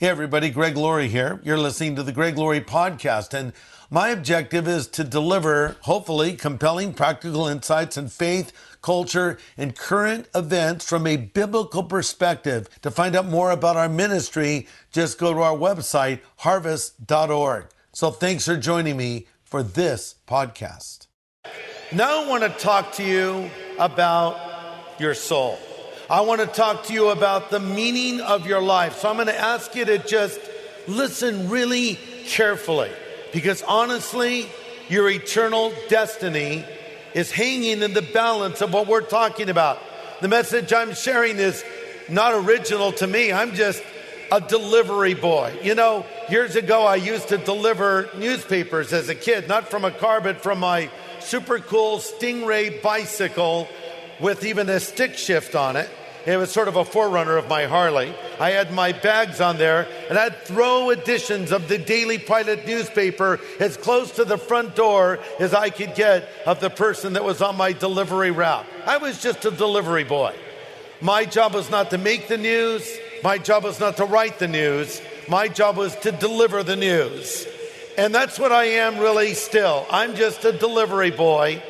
Hey, everybody, Greg Laurie here. You're listening to the Greg Laurie podcast, and my objective is to deliver, hopefully, compelling practical insights and faith, culture, and current events from a biblical perspective. To find out more about our ministry, just go to our website, harvest.org. So thanks for joining me for this podcast. Now I want to talk to you about your soul. I want to talk to you about the meaning of your life. So I'm going to ask you to just listen really carefully because honestly, your eternal destiny is hanging in the balance of what we're talking about. The message I'm sharing is not original to me. I'm just a delivery boy. You know, years ago I used to deliver newspapers as a kid, not from a car, but from my super cool Stingray bicycle with even a stick shift on it. It was sort of a forerunner of my Harley. I had my bags on there and I'd throw editions of the Daily Pilot newspaper as close to the front door as I could get of the person that was on my delivery route. I was just a delivery boy. My job was not to make the news, my job was not to write the news, my job was to deliver the news. And that's what I am really still. I'm just a delivery boy.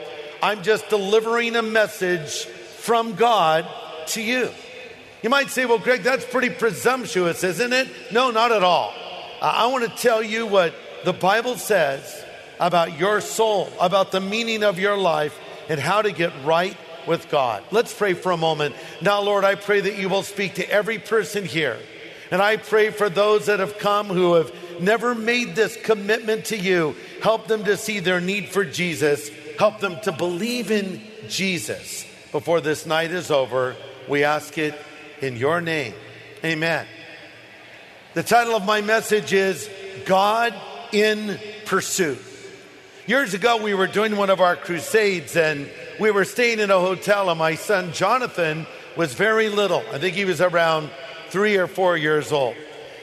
I'm just delivering a message from God to you. You might say, well, Greg, that's pretty presumptuous, isn't it? No, not at all. I want to tell you what the Bible says about your soul, about the meaning of your life, and how to get right with God. Let's pray for a moment. Now, Lord, I pray that you will speak to every person here. And I pray for those that have come who have never made this commitment to you. Help them to see their need for Jesus. Help them to believe in Jesus before this night is over. We ask it in your name. Amen. The title of my message is God in Pursuit. Years ago, we were doing one of our crusades and we were staying in a hotel, and my son Jonathan was very little. I think he was around three or four years old.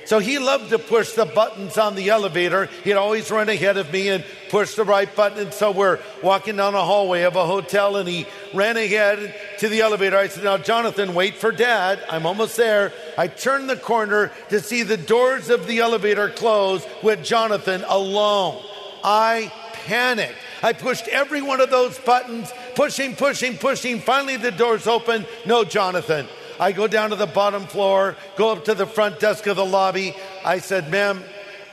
So he loved to push the buttons on the elevator. He'd always run ahead of me and push the right button. And so we're walking down a hallway of a hotel and he ran ahead to the elevator. I said, Now, Jonathan, wait for dad. I'm almost there. I turned the corner to see the doors of the elevator close with Jonathan alone. I panicked. I pushed every one of those buttons, pushing, pushing, pushing. Finally, the doors open. No, Jonathan. I go down to the bottom floor, go up to the front desk of the lobby. I said, ma'am,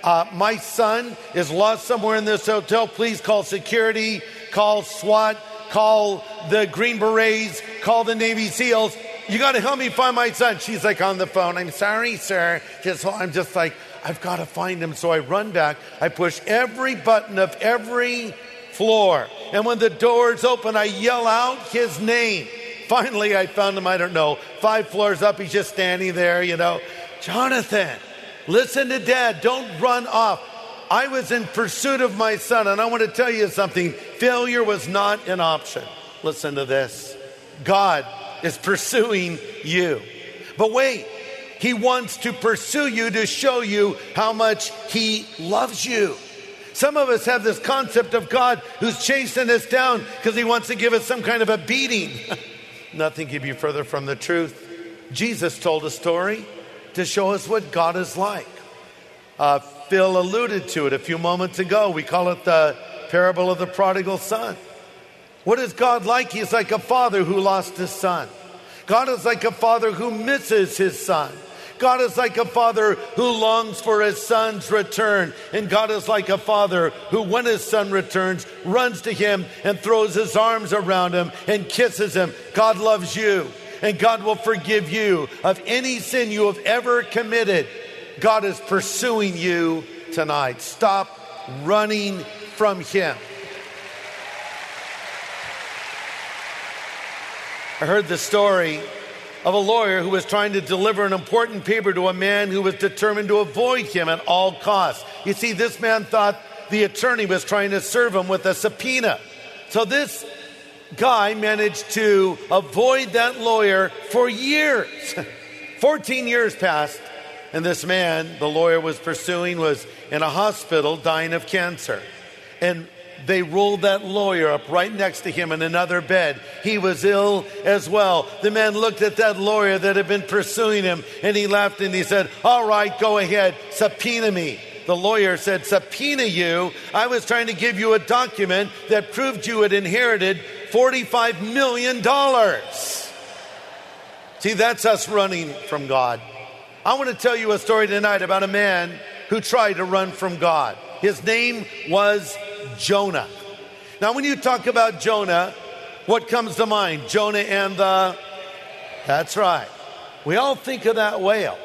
uh, my son is lost somewhere in this hotel. Please call security, call SWAT, call the Green Berets, call the Navy SEALs. You got to help me find my son. She's like on the phone. I'm sorry, sir. Just I'm just like I've got to find him. So I run back. I push every button of every floor, and when the doors open, I yell out his name. Finally, I found him, I don't know, five floors up. He's just standing there, you know. Jonathan, listen to dad. Don't run off. I was in pursuit of my son, and I want to tell you something failure was not an option. Listen to this God is pursuing you. But wait, He wants to pursue you to show you how much He loves you. Some of us have this concept of God who's chasing us down because He wants to give us some kind of a beating. Nothing could be further from the truth. Jesus told a story to show us what God is like. Uh, Phil alluded to it a few moments ago. We call it the parable of the prodigal son. What is God like? He's like a father who lost his son. God is like a father who misses his son. God is like a father who longs for his son's return. And God is like a father who, when his son returns, runs to him and throws his arms around him and kisses him. God loves you, and God will forgive you of any sin you have ever committed. God is pursuing you tonight. Stop running from him. I heard the story of a lawyer who was trying to deliver an important paper to a man who was determined to avoid him at all costs. You see, this man thought the attorney was trying to serve him with a subpoena. So this guy managed to avoid that lawyer for years. 14 years passed, and this man, the lawyer was pursuing, was in a hospital dying of cancer. And they rolled that lawyer up right next to him in another bed. He was ill as well. The man looked at that lawyer that had been pursuing him and he laughed and he said, All right, go ahead, subpoena me. The lawyer said, Subpoena you. I was trying to give you a document that proved you had inherited $45 million. See, that's us running from God. I want to tell you a story tonight about a man who tried to run from God. His name was Jonah. Now, when you talk about Jonah, what comes to mind? Jonah and the. That's right. We all think of that whale.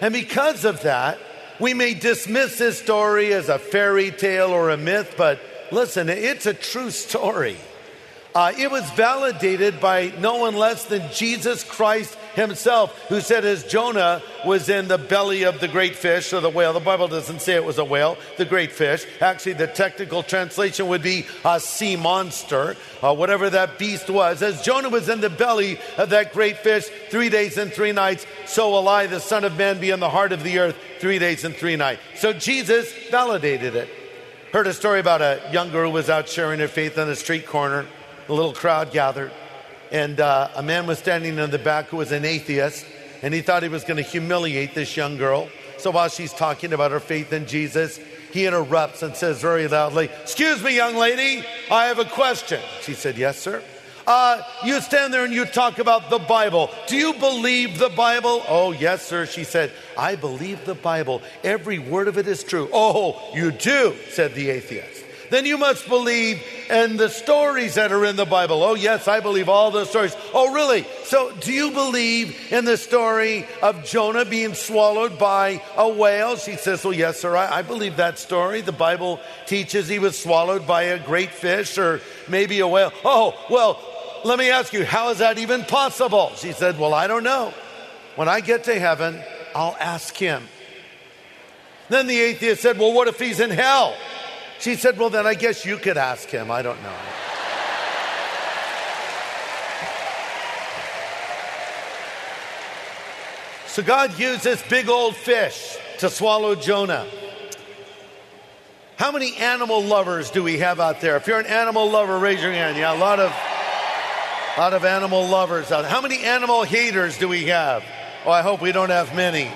And because of that, we may dismiss this story as a fairy tale or a myth, but listen, it's a true story. Uh, it was validated by no one less than Jesus Christ himself, who said, as Jonah was in the belly of the great fish or the whale, the Bible doesn't say it was a whale, the great fish. Actually, the technical translation would be a sea monster, uh, whatever that beast was. As Jonah was in the belly of that great fish three days and three nights, so will I, the Son of Man, be in the heart of the earth three days and three nights. So Jesus validated it. Heard a story about a young girl who was out sharing her faith on a street corner. A little crowd gathered, and uh, a man was standing in the back who was an atheist, and he thought he was going to humiliate this young girl. So while she's talking about her faith in Jesus, he interrupts and says very loudly, Excuse me, young lady, I have a question. She said, Yes, sir. Uh, you stand there and you talk about the Bible. Do you believe the Bible? Oh, yes, sir. She said, I believe the Bible. Every word of it is true. Oh, you do, said the atheist then you must believe in the stories that are in the Bible. Oh, yes, I believe all those stories. Oh, really? So, do you believe in the story of Jonah being swallowed by a whale? She says, Well, yes, sir, I, I believe that story. The Bible teaches he was swallowed by a great fish or maybe a whale. Oh, well, let me ask you, how is that even possible? She said, Well, I don't know. When I get to heaven, I'll ask him. Then the atheist said, Well, what if he's in hell? She said, Well, then I guess you could ask him. I don't know. So God used this big old fish to swallow Jonah. How many animal lovers do we have out there? If you're an animal lover, raise your hand. Yeah, a lot of, a lot of animal lovers out there. How many animal haters do we have? Oh, I hope we don't have many.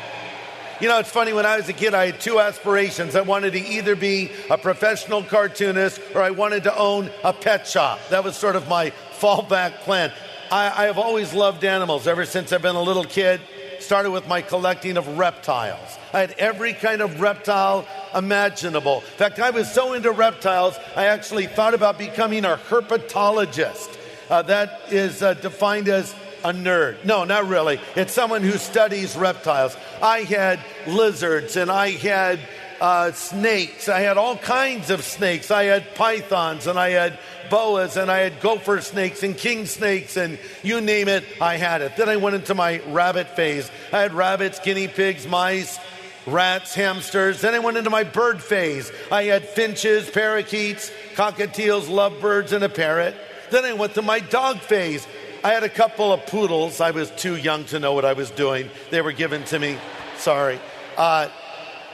You know, it's funny, when I was a kid, I had two aspirations. I wanted to either be a professional cartoonist or I wanted to own a pet shop. That was sort of my fallback plan. I, I have always loved animals ever since I've been a little kid. Started with my collecting of reptiles. I had every kind of reptile imaginable. In fact, I was so into reptiles, I actually thought about becoming a herpetologist. Uh, that is uh, defined as a nerd. No, not really. It's someone who studies reptiles. I had lizards and I had uh, snakes. I had all kinds of snakes. I had pythons and I had boas and I had gopher snakes and king snakes and you name it, I had it. Then I went into my rabbit phase. I had rabbits, guinea pigs, mice, rats, hamsters. Then I went into my bird phase. I had finches, parakeets, cockatiels, lovebirds, and a parrot. Then I went to my dog phase. I had a couple of poodles. I was too young to know what I was doing. They were given to me. Sorry. Uh,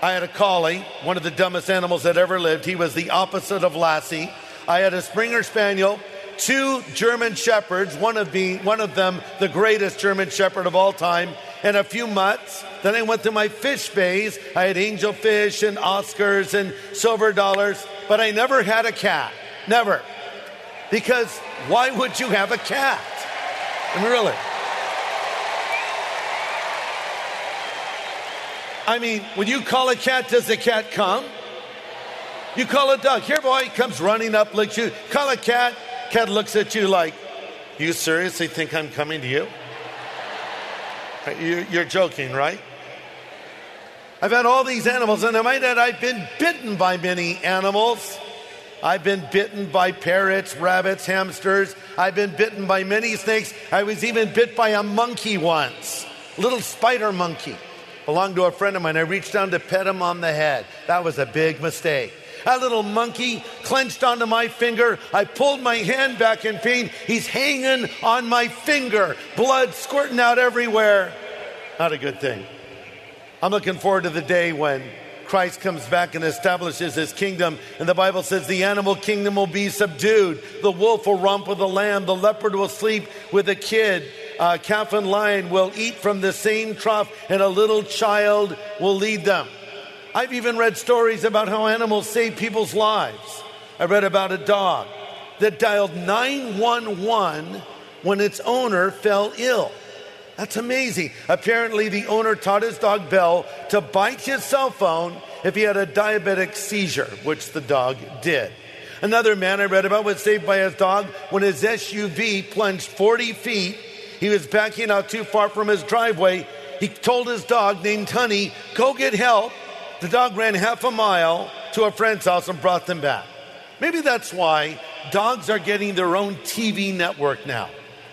I had a collie, one of the dumbest animals that ever lived. He was the opposite of Lassie. I had a Springer Spaniel, two German Shepherds, one of, the, one of them the greatest German Shepherd of all time, and a few mutts. Then I went to my fish phase. I had angelfish and Oscars and silver dollars, but I never had a cat. Never. Because why would you have a cat? I mean, really. I mean, when you call a cat, does the cat come? You call a dog, here boy, comes running up, licks you. Call a cat, cat looks at you like, you seriously think I'm coming to you? You're joking, right? I've had all these animals, and I might add, I've been bitten by many animals. I've been bitten by parrots, rabbits, hamsters. I've been bitten by many snakes. I was even bit by a monkey once, little spider monkey. Belonged to a friend of mine. I reached down to pet him on the head. That was a big mistake. That little monkey clenched onto my finger. I pulled my hand back in pain. He's hanging on my finger, blood squirting out everywhere. Not a good thing. I'm looking forward to the day when Christ comes back and establishes his kingdom. And the Bible says the animal kingdom will be subdued. The wolf will romp with the lamb. The leopard will sleep with a kid. Uh, calf and lion will eat from the same trough, and a little child will lead them. I've even read stories about how animals save people's lives. I read about a dog that dialed 911 when its owner fell ill. That's amazing. Apparently, the owner taught his dog Bell to bite his cell phone if he had a diabetic seizure, which the dog did. Another man I read about was saved by his dog when his SUV plunged 40 feet. He was backing out too far from his driveway. He told his dog, named Honey, go get help. The dog ran half a mile to a friend's house and brought them back. Maybe that's why dogs are getting their own TV network now.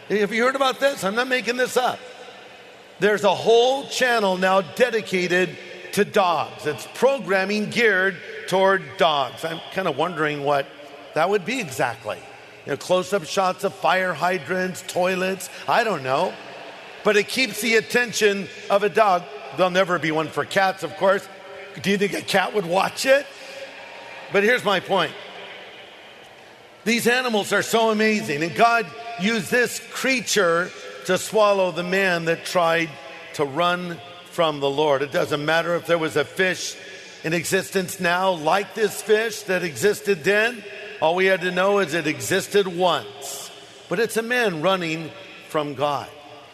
Have you heard about this? I'm not making this up. There's a whole channel now dedicated to dogs. It's programming geared toward dogs. I'm kind of wondering what that would be exactly. You know, close up shots of fire hydrants, toilets, I don't know. But it keeps the attention of a dog. There'll never be one for cats, of course. Do you think a cat would watch it? But here's my point these animals are so amazing, and God used this creature to swallow the man that tried to run from the Lord. It doesn't matter if there was a fish in existence now like this fish that existed then. All we had to know is it existed once. But it's a man running from God.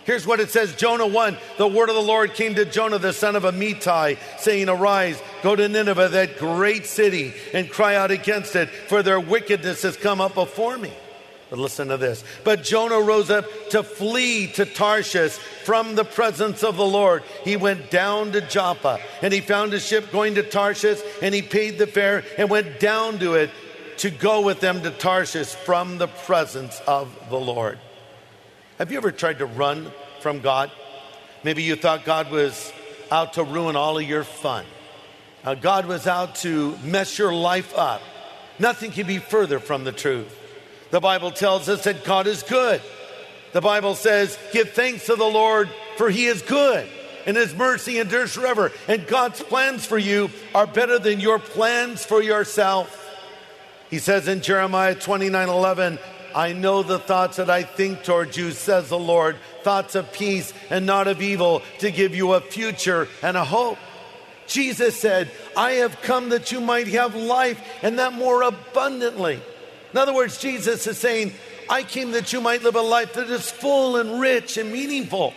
Here's what it says Jonah 1 The word of the Lord came to Jonah, the son of Amittai, saying, Arise, go to Nineveh, that great city, and cry out against it, for their wickedness has come up before me. But listen to this. But Jonah rose up to flee to Tarshish from the presence of the Lord. He went down to Joppa and he found a ship going to Tarshish and he paid the fare and went down to it to go with them to Tarshish from the presence of the Lord. Have you ever tried to run from God? Maybe you thought God was out to ruin all of your fun. Uh, God was out to mess your life up. Nothing can be further from the truth. The Bible tells us that God is good. The Bible says, Give thanks to the Lord, for he is good, and his mercy endures forever. And God's plans for you are better than your plans for yourself. He says in Jeremiah 29 11, I know the thoughts that I think towards you, says the Lord, thoughts of peace and not of evil, to give you a future and a hope. Jesus said, I have come that you might have life and that more abundantly. In other words, Jesus is saying, I came that you might live a life that is full and rich and meaningful.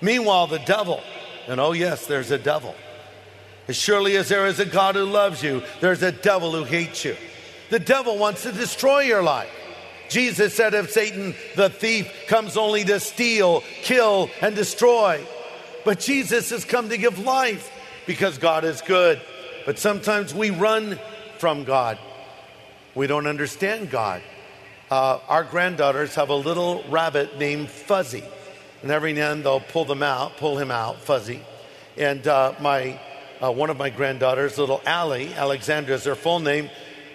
Meanwhile, the devil, and oh, yes, there's a devil. As surely as there is a God who loves you, there's a devil who hates you. The devil wants to destroy your life. Jesus said of Satan, the thief comes only to steal, kill, and destroy. But Jesus has come to give life because God is good. But sometimes we run from God. We don't understand God. Uh, our granddaughters have a little rabbit named Fuzzy. And every now and then they'll pull them out, pull him out, Fuzzy. And uh, my, uh, one of my granddaughters, little Allie, Alexandra is her full name,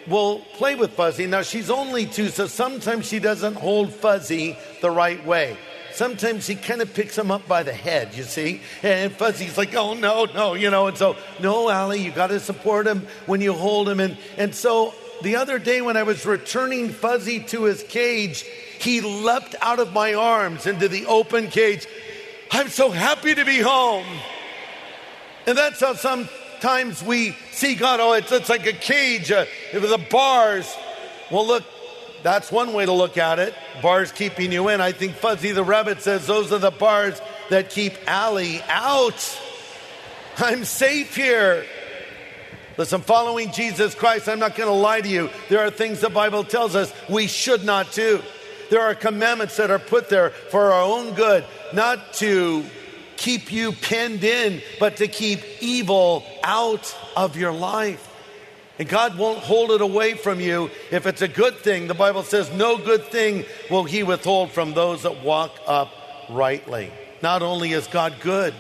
will play with Fuzzy. Now she's only two, so sometimes she doesn't hold Fuzzy the right way. Sometimes she kind of picks him up by the head, you see? And Fuzzy's like, oh, no, no, you know. And so, no, Allie, you got to support him when you hold him. And, and so the other day when I was returning Fuzzy to his cage, he leapt out of my arms into the open cage. I'm so happy to be home. And that's how sometimes we see God. Oh, it's, it's like a cage uh, with the bars. Well, look, that's one way to look at it. Bars keeping you in. I think Fuzzy the Rabbit says those are the bars that keep Allie out. I'm safe here. Listen, following Jesus Christ, I'm not going to lie to you. There are things the Bible tells us we should not do. There are commandments that are put there for our own good, not to keep you pinned in, but to keep evil out of your life. And God won't hold it away from you if it's a good thing. The Bible says, No good thing will He withhold from those that walk uprightly. Not only is God good,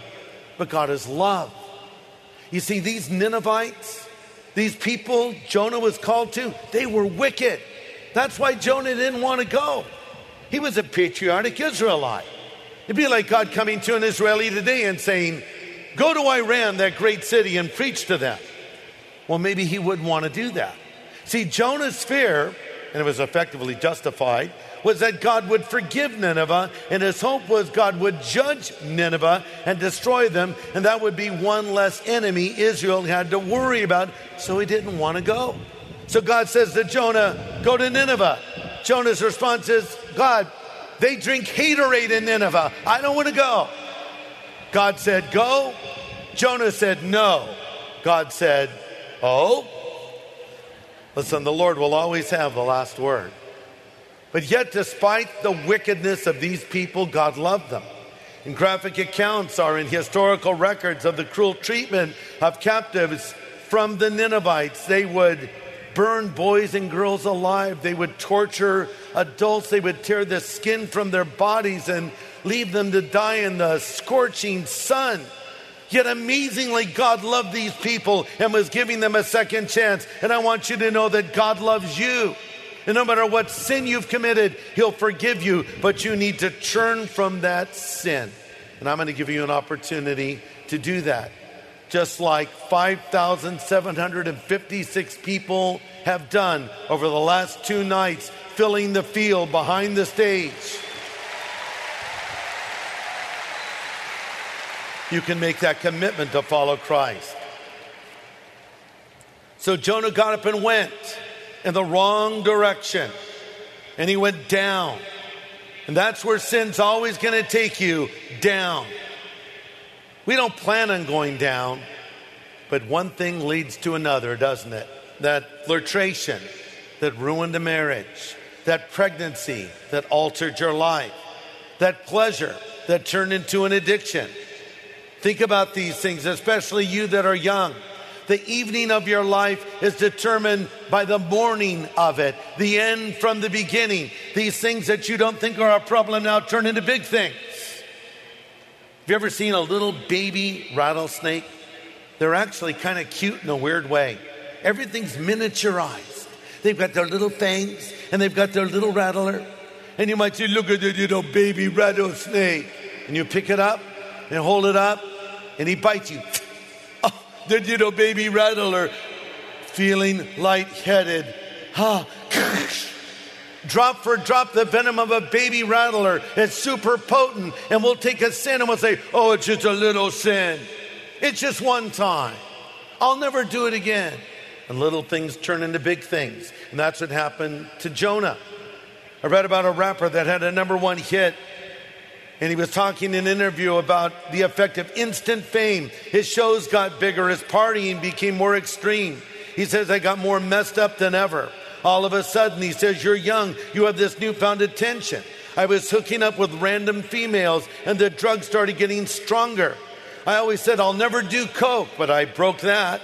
but God is love. You see, these Ninevites, these people Jonah was called to, they were wicked. That's why Jonah didn't want to go. He was a patriotic Israelite. It'd be like God coming to an Israeli today and saying, Go to Iran, that great city, and preach to them. Well, maybe he wouldn't want to do that. See, Jonah's fear, and it was effectively justified, was that God would forgive Nineveh, and his hope was God would judge Nineveh and destroy them, and that would be one less enemy Israel had to worry about, so he didn't want to go. So God says to Jonah, Go to Nineveh. Jonah's response is, God, they drink haterade in Nineveh. I don't want to go. God said, Go. Jonah said, No. God said, Oh? Listen, the Lord will always have the last word. But yet, despite the wickedness of these people, God loved them. And graphic accounts are in historical records of the cruel treatment of captives from the Ninevites. They would burn boys and girls alive, they would torture adults, they would tear the skin from their bodies and leave them to die in the scorching sun. Yet amazingly, God loved these people and was giving them a second chance. And I want you to know that God loves you. And no matter what sin you've committed, He'll forgive you, but you need to turn from that sin. And I'm going to give you an opportunity to do that. Just like 5,756 people have done over the last two nights, filling the field behind the stage. You can make that commitment to follow Christ. So Jonah got up and went in the wrong direction. And he went down. And that's where sin's always going to take you down. We don't plan on going down, but one thing leads to another, doesn't it? That flirtation that ruined a marriage, that pregnancy that altered your life, that pleasure that turned into an addiction. Think about these things, especially you that are young. The evening of your life is determined by the morning of it, the end from the beginning. These things that you don't think are a problem now turn into big things. Have you ever seen a little baby rattlesnake? They're actually kind of cute in a weird way. Everything's miniaturized. They've got their little fangs and they've got their little rattler. And you might say, Look at the little baby rattlesnake. And you pick it up and hold it up and he bites you the know, baby rattler, feeling lightheaded. Ha! drop for drop the venom of a baby rattler. It's super potent. And we'll take a sin and we'll say, oh, it's just a little sin. It's just one time. I'll never do it again. And little things turn into big things. And that's what happened to Jonah. I read about a rapper that had a number one hit and he was talking in an interview about the effect of instant fame. His shows got bigger, his partying became more extreme. He says, I got more messed up than ever. All of a sudden, he says, You're young, you have this newfound attention. I was hooking up with random females, and the drugs started getting stronger. I always said, I'll never do coke, but I broke that.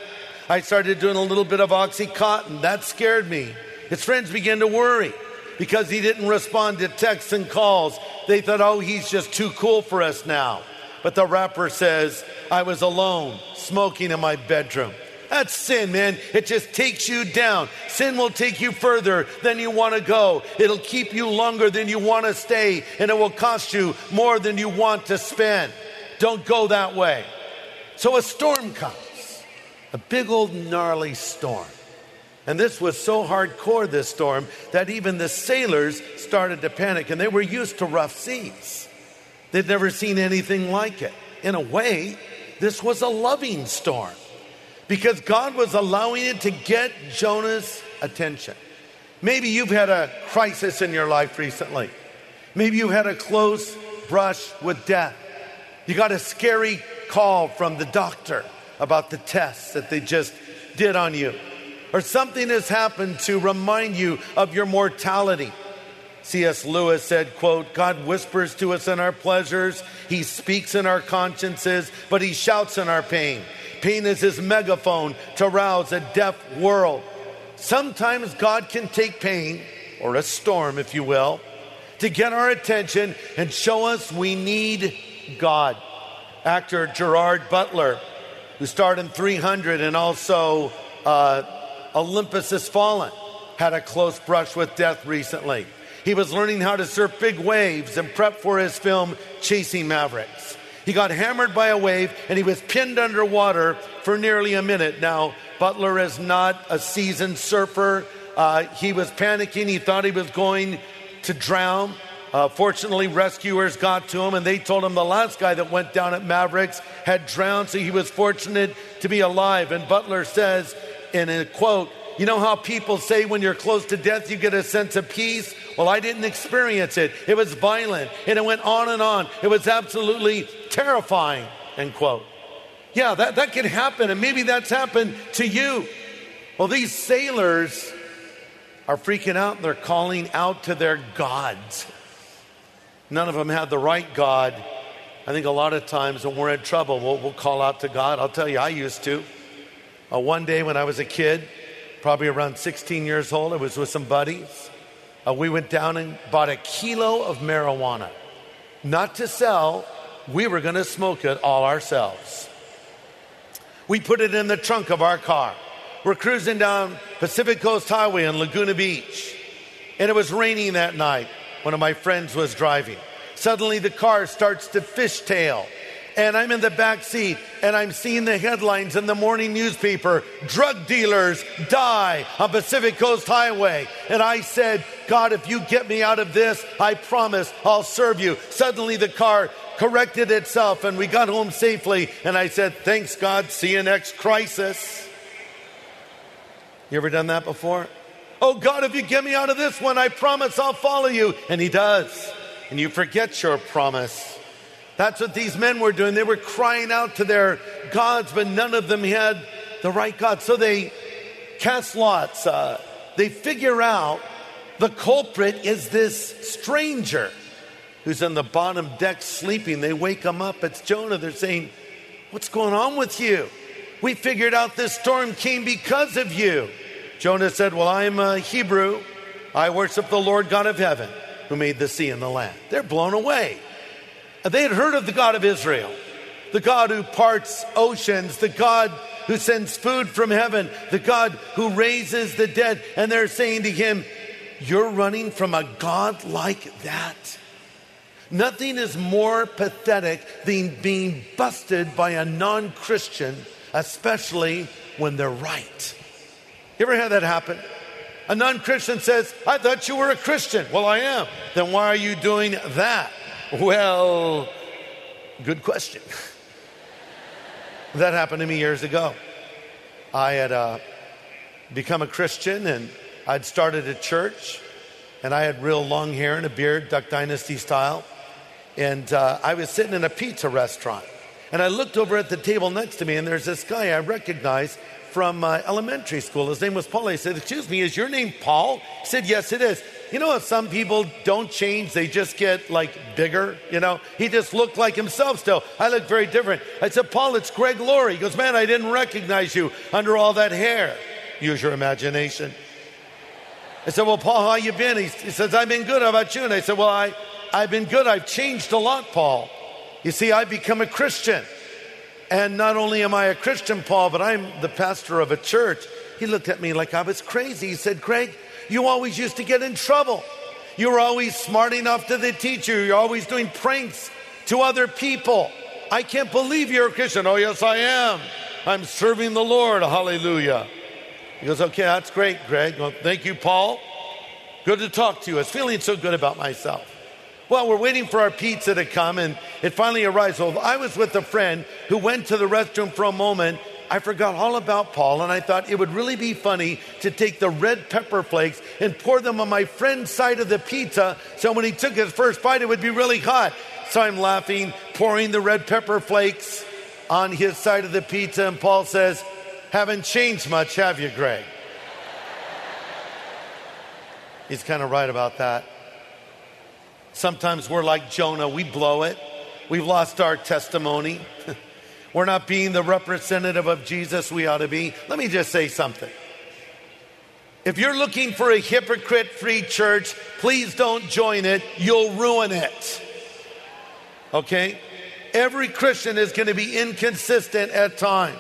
I started doing a little bit of Oxycontin. That scared me. His friends began to worry because he didn't respond to texts and calls. They thought, oh, he's just too cool for us now. But the rapper says, I was alone, smoking in my bedroom. That's sin, man. It just takes you down. Sin will take you further than you want to go. It'll keep you longer than you want to stay, and it will cost you more than you want to spend. Don't go that way. So a storm comes, a big old gnarly storm. And this was so hardcore, this storm, that even the sailors started to panic and they were used to rough seas. They'd never seen anything like it. In a way, this was a loving storm because God was allowing it to get Jonah's attention. Maybe you've had a crisis in your life recently. Maybe you had a close brush with death. You got a scary call from the doctor about the tests that they just did on you or something has happened to remind you of your mortality. C.S. Lewis said, quote, God whispers to us in our pleasures, he speaks in our consciences, but he shouts in our pain. Pain is his megaphone to rouse a deaf world. Sometimes God can take pain, or a storm, if you will, to get our attention and show us we need God. Actor Gerard Butler, who starred in 300 and also uh, Olympus Has Fallen had a close brush with death recently. He was learning how to surf big waves and prep for his film Chasing Mavericks. He got hammered by a wave and he was pinned underwater for nearly a minute. Now, Butler is not a seasoned surfer. Uh, he was panicking. He thought he was going to drown. Uh, fortunately, rescuers got to him and they told him the last guy that went down at Mavericks had drowned, so he was fortunate to be alive. And Butler says in a quote, You know how people say when you're close to death, you get a sense of peace? Well, I didn't experience it. It was violent and it went on and on. It was absolutely terrifying, end quote. Yeah, that, that can happen, and maybe that's happened to you. Well, these sailors are freaking out they're calling out to their gods. None of them had the right God. I think a lot of times when we're in trouble, we'll, we'll call out to God. I'll tell you, I used to. Uh, one day when I was a kid, probably around 16 years old, I was with some buddies. Uh, we went down and bought a kilo of marijuana. Not to sell, we were going to smoke it all ourselves. We put it in the trunk of our car. We're cruising down Pacific Coast Highway in Laguna Beach. And it was raining that night. One of my friends was driving. Suddenly the car starts to fishtail. And I'm in the back seat and I'm seeing the headlines in the morning newspaper drug dealers die on Pacific Coast Highway. And I said, God, if you get me out of this, I promise I'll serve you. Suddenly the car corrected itself and we got home safely. And I said, Thanks God, see you next crisis. You ever done that before? Oh God, if you get me out of this one, I promise I'll follow you. And He does. And you forget your promise. That's what these men were doing. They were crying out to their gods, but none of them had the right God. So they cast lots. Uh, they figure out the culprit is this stranger who's on the bottom deck sleeping. They wake him up. It's Jonah. They're saying, What's going on with you? We figured out this storm came because of you. Jonah said, Well, I'm a Hebrew. I worship the Lord God of heaven who made the sea and the land. They're blown away. They had heard of the God of Israel, the God who parts oceans, the God who sends food from heaven, the God who raises the dead. And they're saying to him, You're running from a God like that? Nothing is more pathetic than being busted by a non Christian, especially when they're right. You ever had that happen? A non Christian says, I thought you were a Christian. Well, I am. Then why are you doing that? Well, good question. that happened to me years ago. I had uh, become a Christian and I'd started a church and I had real long hair and a beard, Duck Dynasty style. And uh, I was sitting in a pizza restaurant and I looked over at the table next to me and there's this guy I recognized from uh, elementary school. His name was Paul. I said, Excuse me, is your name Paul? He said, Yes, it is. You know, if some people don't change, they just get like bigger, you know? He just looked like himself still. I look very different. I said, Paul, it's Greg Laurie. He goes, Man, I didn't recognize you under all that hair. Use your imagination. I said, Well, Paul, how you been? He, he says, I've been good. How about you? And I said, Well, I, I've been good. I've changed a lot, Paul. You see, I've become a Christian. And not only am I a Christian, Paul, but I'm the pastor of a church. He looked at me like I was crazy. He said, Craig, you always used to get in trouble. You were always smart enough to the teacher. You're always doing pranks to other people. I can't believe you're a Christian. Oh, yes, I am. I'm serving the Lord. Hallelujah. He goes, Okay, that's great, Greg. Well, thank you, Paul. Good to talk to you. I was feeling so good about myself. Well, we're waiting for our pizza to come, and it finally arrives. Well, I was with a friend who went to the restroom for a moment. I forgot all about Paul, and I thought it would really be funny to take the red pepper flakes and pour them on my friend's side of the pizza so when he took his first bite, it would be really hot. So I'm laughing, pouring the red pepper flakes on his side of the pizza, and Paul says, Haven't changed much, have you, Greg? He's kind of right about that. Sometimes we're like Jonah, we blow it. We've lost our testimony. we're not being the representative of Jesus we ought to be. Let me just say something. If you're looking for a hypocrite free church, please don't join it. You'll ruin it. Okay? Every Christian is going to be inconsistent at times.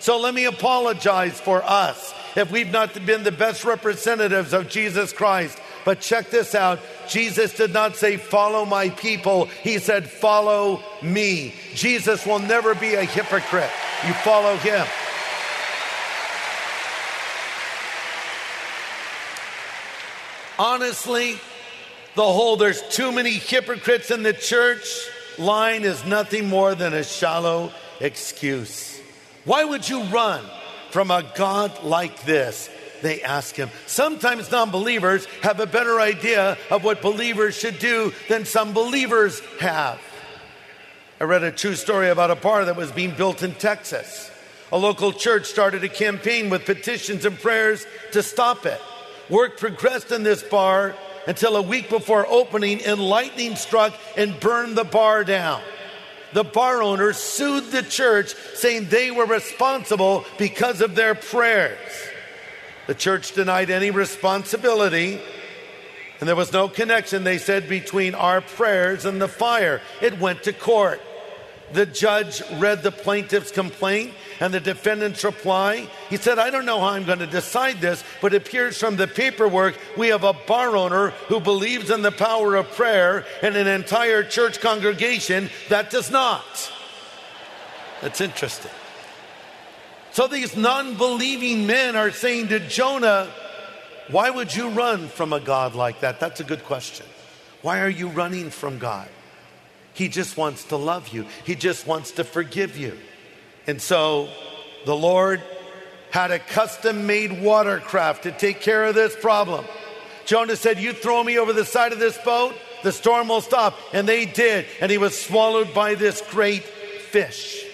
So let me apologize for us if we've not been the best representatives of Jesus Christ. But check this out Jesus did not say, Follow my people. He said, Follow me. Jesus will never be a hypocrite. You follow him. Honestly, the whole there's too many hypocrites in the church line is nothing more than a shallow excuse. Why would you run from a God like this? They ask him. Sometimes non believers have a better idea of what believers should do than some believers have. I read a true story about a bar that was being built in Texas. A local church started a campaign with petitions and prayers to stop it. Work progressed in this bar until a week before opening, and lightning struck and burned the bar down. The bar owner sued the church, saying they were responsible because of their prayers. The church denied any responsibility, and there was no connection, they said, between our prayers and the fire. It went to court. The judge read the plaintiff's complaint and the defendant's reply. He said, I don't know how I'm going to decide this, but it appears from the paperwork we have a bar owner who believes in the power of prayer and an entire church congregation that does not. That's interesting. So these non believing men are saying to Jonah, Why would you run from a God like that? That's a good question. Why are you running from God? He just wants to love you, He just wants to forgive you. And so the Lord had a custom made watercraft to take care of this problem. Jonah said, You throw me over the side of this boat, the storm will stop. And they did. And he was swallowed by this great fish.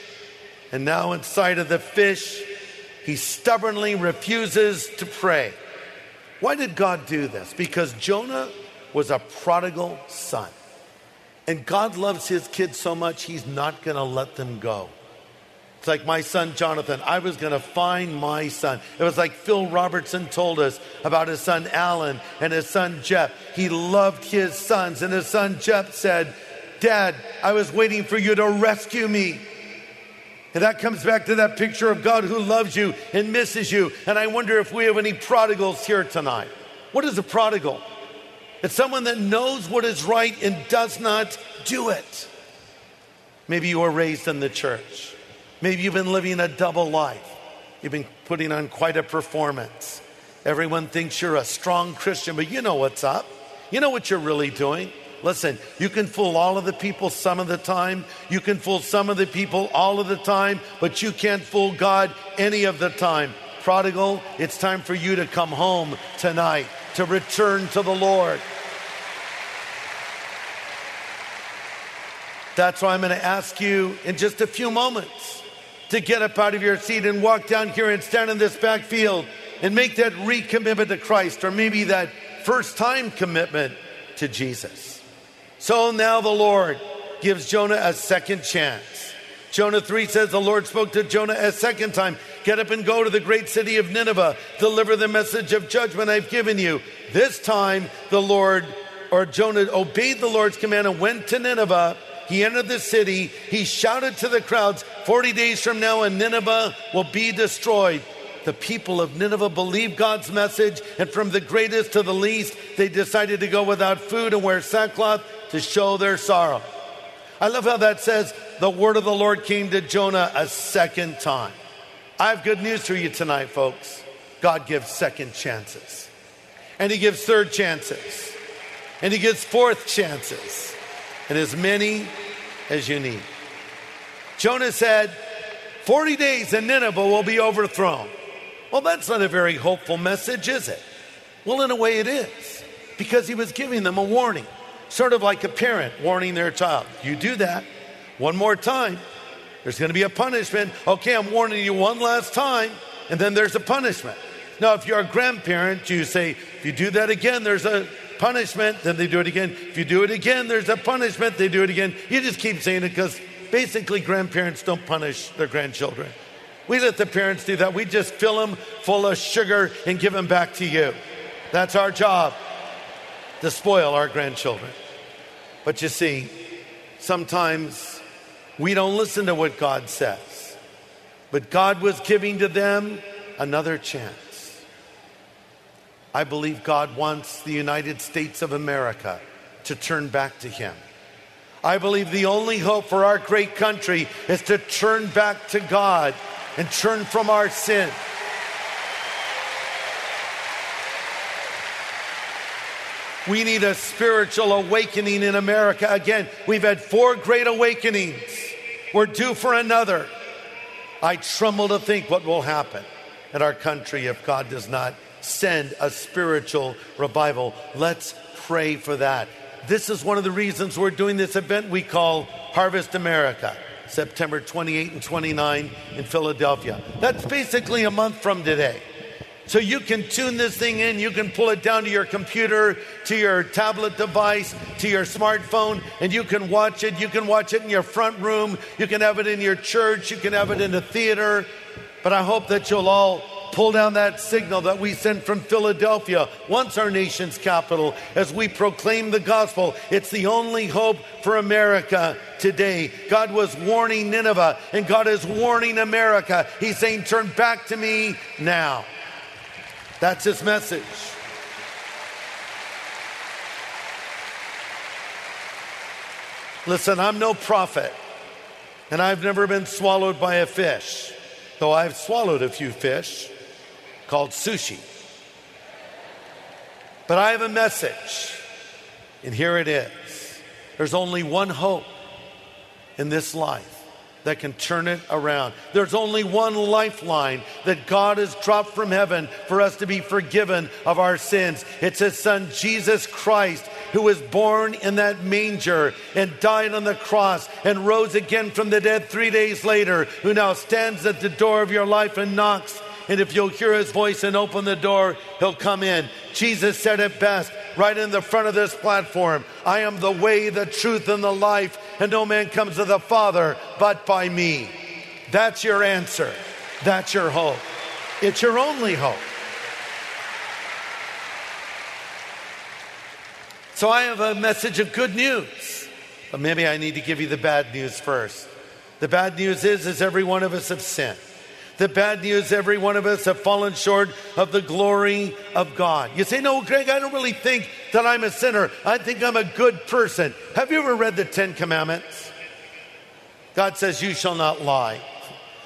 And now, inside of the fish, he stubbornly refuses to pray. Why did God do this? Because Jonah was a prodigal son. And God loves his kids so much, he's not going to let them go. It's like my son Jonathan. I was going to find my son. It was like Phil Robertson told us about his son Alan and his son Jep. He loved his sons, and his son Jep said, Dad, I was waiting for you to rescue me. And that comes back to that picture of God who loves you and misses you. And I wonder if we have any prodigals here tonight. What is a prodigal? It's someone that knows what is right and does not do it. Maybe you were raised in the church. Maybe you've been living a double life. You've been putting on quite a performance. Everyone thinks you're a strong Christian, but you know what's up. You know what you're really doing. Listen, you can fool all of the people some of the time. You can fool some of the people all of the time, but you can't fool God any of the time. Prodigal, it's time for you to come home tonight, to return to the Lord. That's why I'm going to ask you in just a few moments to get up out of your seat and walk down here and stand in this back field and make that recommitment to Christ or maybe that first time commitment to Jesus. So now the Lord gives Jonah a second chance. Jonah 3 says, The Lord spoke to Jonah a second time Get up and go to the great city of Nineveh, deliver the message of judgment I've given you. This time the Lord, or Jonah, obeyed the Lord's command and went to Nineveh he entered the city. He shouted to the crowds, 40 days from now, and Nineveh will be destroyed. The people of Nineveh believed God's message, and from the greatest to the least, they decided to go without food and wear sackcloth to show their sorrow. I love how that says the word of the Lord came to Jonah a second time. I have good news for you tonight, folks. God gives second chances, and He gives third chances, and He gives fourth chances and as many as you need. Jonah said, 40 days and Nineveh will be overthrown. Well, that's not a very hopeful message, is it? Well, in a way, it is, because he was giving them a warning, sort of like a parent warning their child. You do that one more time, there's going to be a punishment. Okay, I'm warning you one last time, and then there's a punishment. Now, if you're a grandparent, you say, if you do that again, there's a punishment, then they do it again. If you do it again, there's a punishment, they do it again. You just keep saying it because basically grandparents don't punish their grandchildren. We let the parents do that. We just fill them full of sugar and give them back to you. That's our job to spoil our grandchildren. But you see, sometimes we don't listen to what God says. But God was giving to them another chance. I believe God wants the United States of America to turn back to Him. I believe the only hope for our great country is to turn back to God and turn from our sin. We need a spiritual awakening in America. Again, we've had four great awakenings. We're due for another. I tremble to think what will happen in our country if God does not send a spiritual revival. Let's pray for that. This is one of the reasons we're doing this event we call Harvest America, September 28 and 29 in Philadelphia. That's basically a month from today. So you can tune this thing in, you can pull it down to your computer, to your tablet device, to your smartphone, and you can watch it. You can watch it in your front room, you can have it in your church, you can have it in a theater. But I hope that you'll all pull down that signal that we sent from Philadelphia, once our nation's capital, as we proclaim the gospel. It's the only hope for America today. God was warning Nineveh, and God is warning America. He's saying, Turn back to me now. That's his message. Listen, I'm no prophet, and I've never been swallowed by a fish, though I've swallowed a few fish called sushi. But I have a message, and here it is. There's only one hope in this life that can turn it around. There's only one lifeline that God has dropped from heaven for us to be forgiven of our sins. It's His Son, Jesus Christ, who was born in that manger and died on the cross and rose again from the dead three days later, who now stands at the door of your life and knocks. And if you'll hear his voice and open the door, he'll come in. Jesus said it best right in the front of this platform I am the way, the truth, and the life, and no man comes to the Father but by me. That's your answer. That's your hope. It's your only hope. So I have a message of good news. But maybe I need to give you the bad news first. The bad news is, is every one of us have sinned. The bad news, every one of us have fallen short of the glory of God. You say, No, Greg, I don't really think that I'm a sinner. I think I'm a good person. Have you ever read the Ten Commandments? God says, You shall not lie,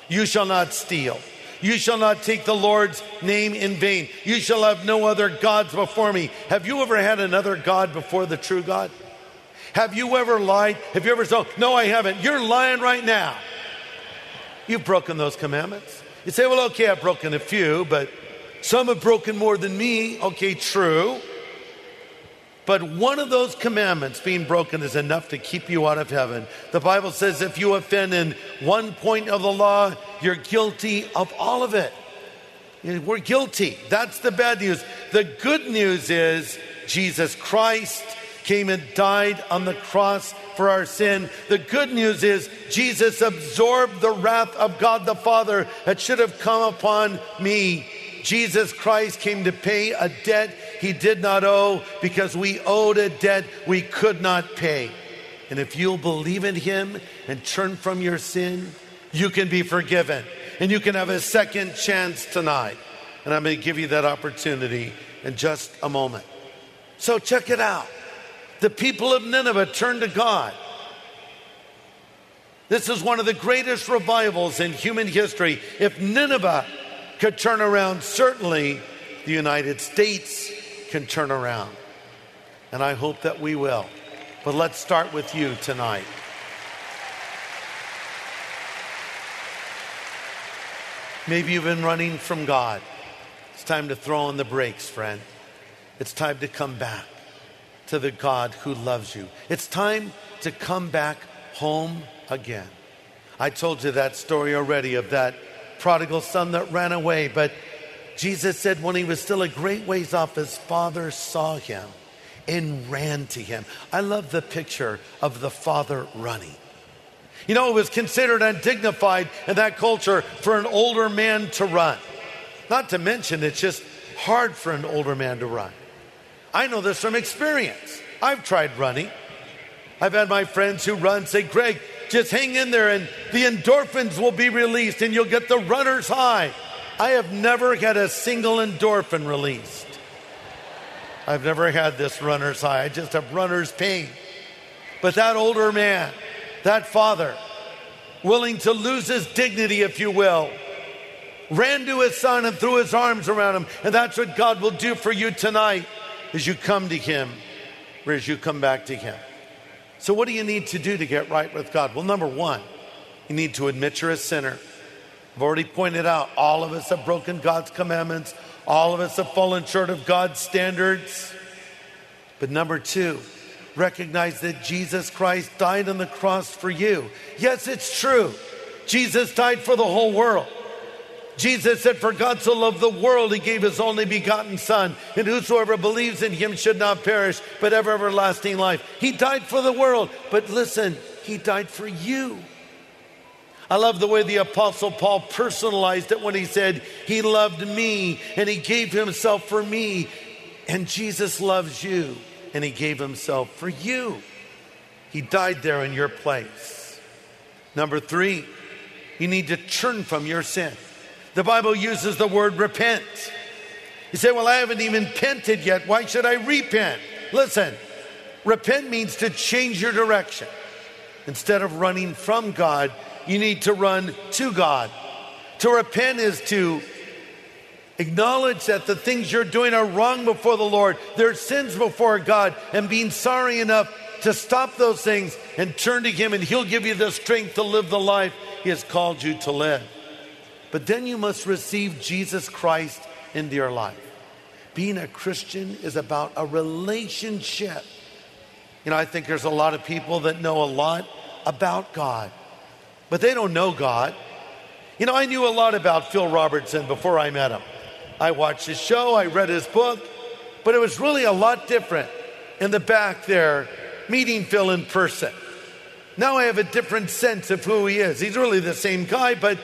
you shall not steal. You shall not take the Lord's name in vain. You shall have no other gods before me. Have you ever had another God before the true God? Have you ever lied? Have you ever said, oh, No, I haven't? You're lying right now. You've broken those commandments. You say, well, okay, I've broken a few, but some have broken more than me. Okay, true. But one of those commandments being broken is enough to keep you out of heaven. The Bible says if you offend in one point of the law, you're guilty of all of it. We're guilty. That's the bad news. The good news is Jesus Christ came and died on the cross for our sin. The good news is Jesus absorbed the wrath of God the Father that should have come upon me. Jesus Christ came to pay a debt he did not owe because we owed a debt we could not pay. And if you'll believe in him and turn from your sin, you can be forgiven and you can have a second chance tonight. And I'm going to give you that opportunity in just a moment. So check it out the people of Nineveh turned to God. This is one of the greatest revivals in human history. If Nineveh could turn around, certainly the United States can turn around. And I hope that we will. But let's start with you tonight. Maybe you've been running from God. It's time to throw on the brakes, friend. It's time to come back to the God who loves you. It's time to come back home again. I told you that story already of that prodigal son that ran away, but Jesus said when he was still a great ways off, his father saw him and ran to him. I love the picture of the father running. You know, it was considered undignified in that culture for an older man to run. Not to mention, it's just hard for an older man to run. I know this from experience. I've tried running. I've had my friends who run say, Greg, just hang in there and the endorphins will be released and you'll get the runner's high. I have never had a single endorphin released. I've never had this runner's high. I just have runner's pain. But that older man, that father, willing to lose his dignity, if you will, ran to his son and threw his arms around him. And that's what God will do for you tonight as you come to him or as you come back to him. So, what do you need to do to get right with God? Well, number one, you need to admit you're a sinner. I've already pointed out all of us have broken God's commandments, all of us have fallen short of God's standards. But number two, recognize that Jesus Christ died on the cross for you. Yes, it's true. Jesus died for the whole world. Jesus said, For God so loved the world, he gave his only begotten Son, and whosoever believes in him should not perish, but have everlasting life. He died for the world, but listen, he died for you. I love the way the Apostle Paul personalized it when he said, He loved me and He gave Himself for me. And Jesus loves you and He gave Himself for you. He died there in your place. Number three, you need to turn from your sin. The Bible uses the word repent. You say, Well, I haven't even pented yet. Why should I repent? Listen, repent means to change your direction. Instead of running from God, you need to run to God. To repent is to acknowledge that the things you're doing are wrong before the Lord, they're sins before God, and being sorry enough to stop those things and turn to Him, and He'll give you the strength to live the life He has called you to live. But then you must receive Jesus Christ into your life. Being a Christian is about a relationship. You know, I think there's a lot of people that know a lot about God but they don't know God. You know, I knew a lot about Phil Robertson before I met him. I watched his show, I read his book, but it was really a lot different in the back there meeting Phil in person. Now I have a different sense of who he is. He's really the same guy, but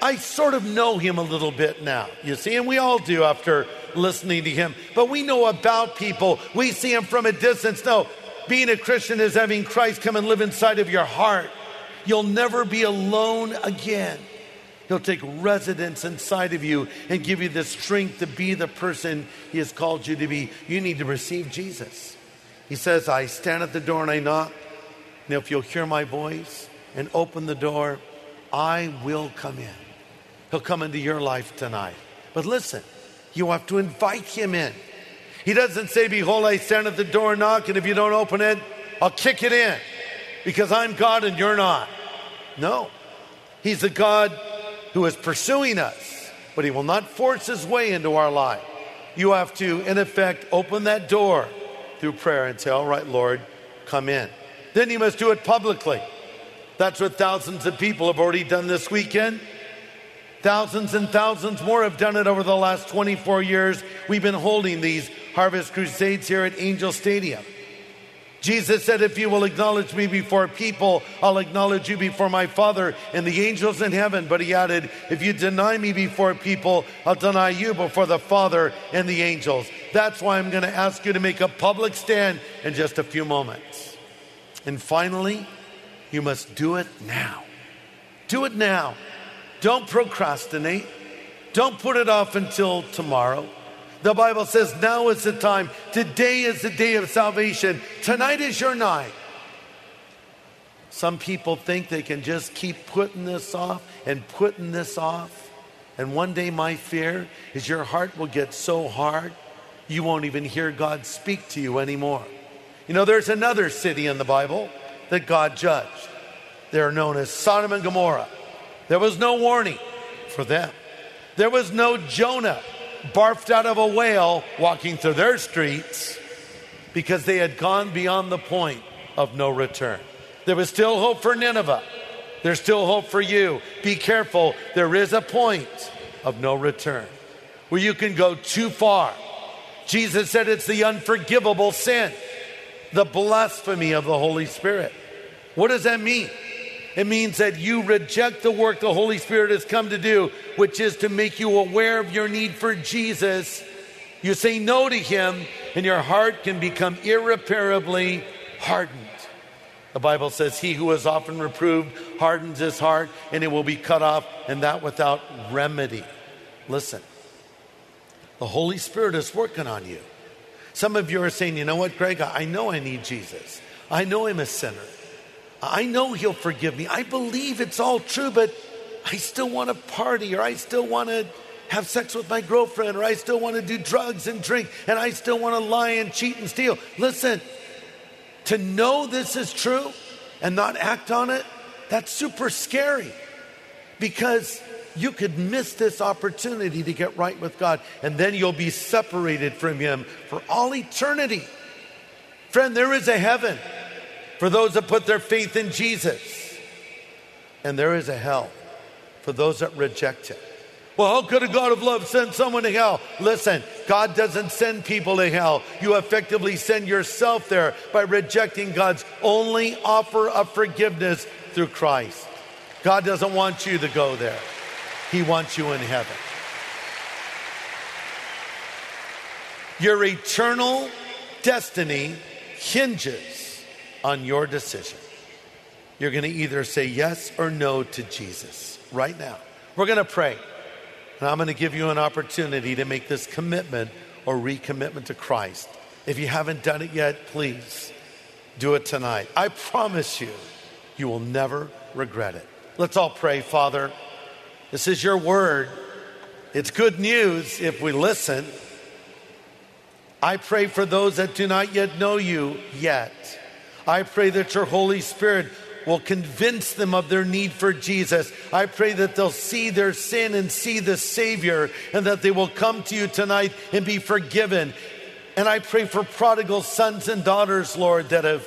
I sort of know him a little bit now, you see, and we all do after listening to him. But we know about people, we see him from a distance. No, being a Christian is having Christ come and live inside of your heart. You'll never be alone again. He'll take residence inside of you and give you the strength to be the person He has called you to be. You need to receive Jesus. He says, I stand at the door and I knock. And if you'll hear my voice and open the door, I will come in. He'll come into your life tonight. But listen, you have to invite Him in. He doesn't say, Behold, I stand at the door and knock, and if you don't open it, I'll kick it in because I'm God and you're not. No. He's a God who is pursuing us, but He will not force His way into our life. You have to, in effect, open that door through prayer and say, All right, Lord, come in. Then you must do it publicly. That's what thousands of people have already done this weekend. Thousands and thousands more have done it over the last 24 years. We've been holding these harvest crusades here at Angel Stadium. Jesus said, If you will acknowledge me before people, I'll acknowledge you before my Father and the angels in heaven. But he added, If you deny me before people, I'll deny you before the Father and the angels. That's why I'm going to ask you to make a public stand in just a few moments. And finally, you must do it now. Do it now. Don't procrastinate. Don't put it off until tomorrow. The Bible says now is the time. Today is the day of salvation. Tonight is your night. Some people think they can just keep putting this off and putting this off. And one day, my fear is your heart will get so hard, you won't even hear God speak to you anymore. You know, there's another city in the Bible that God judged. They're known as Sodom and Gomorrah. There was no warning for them, there was no Jonah barfed out of a whale walking through their streets because they had gone beyond the point of no return. There was still hope for Nineveh. There's still hope for you. Be careful, there is a point of no return where you can go too far. Jesus said it's the unforgivable sin, the blasphemy of the Holy Spirit. What does that mean? It means that you reject the work the Holy Spirit has come to do, which is to make you aware of your need for Jesus. You say no to Him, and your heart can become irreparably hardened. The Bible says, He who is often reproved hardens his heart, and it will be cut off, and that without remedy. Listen, the Holy Spirit is working on you. Some of you are saying, you know what, Greg, I know I need Jesus. I know I'm a sinner. I know He'll forgive me. I believe it's all true, but I still want to party or I still want to have sex with my girlfriend or I still want to do drugs and drink and I still want to lie and cheat and steal. Listen, to know this is true and not act on it, that's super scary because you could miss this opportunity to get right with God and then you'll be separated from Him for all eternity. Friend, there is a heaven for those that put their faith in Jesus, and there is a hell for those that reject Him. Well, how could a God of love send someone to hell? Listen, God doesn't send people to hell. You effectively send yourself there by rejecting God's only offer of forgiveness through Christ. God doesn't want you to go there, He wants you in heaven. Your eternal destiny hinges on your decision. You're going to either say yes or no to Jesus right now. We're going to pray. And I'm going to give you an opportunity to make this commitment or recommitment to Christ. If you haven't done it yet, please do it tonight. I promise you, you will never regret it. Let's all pray, Father. This is your word. It's good news if we listen. I pray for those that do not yet know you yet. I pray that your Holy Spirit will convince them of their need for Jesus. I pray that they'll see their sin and see the Savior, and that they will come to you tonight and be forgiven. And I pray for prodigal sons and daughters, Lord, that have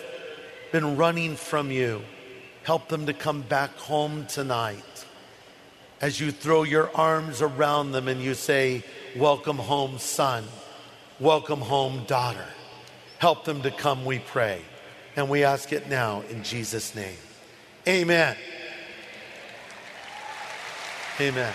been running from you. Help them to come back home tonight. As you throw your arms around them and you say, Welcome home, son. Welcome home, daughter. Help them to come, we pray. And we ask it now in Jesus' name. Amen. Amen.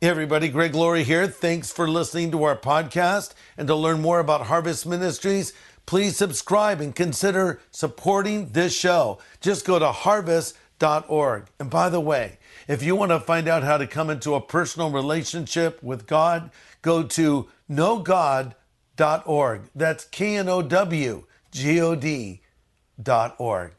Hey everybody, Greg Laurie here. Thanks for listening to our podcast. And to learn more about Harvest Ministries, please subscribe and consider supporting this show. Just go to harvest.org. And by the way, if you want to find out how to come into a personal relationship with God, go to knowgod.org. That's K N O W G O D dot org.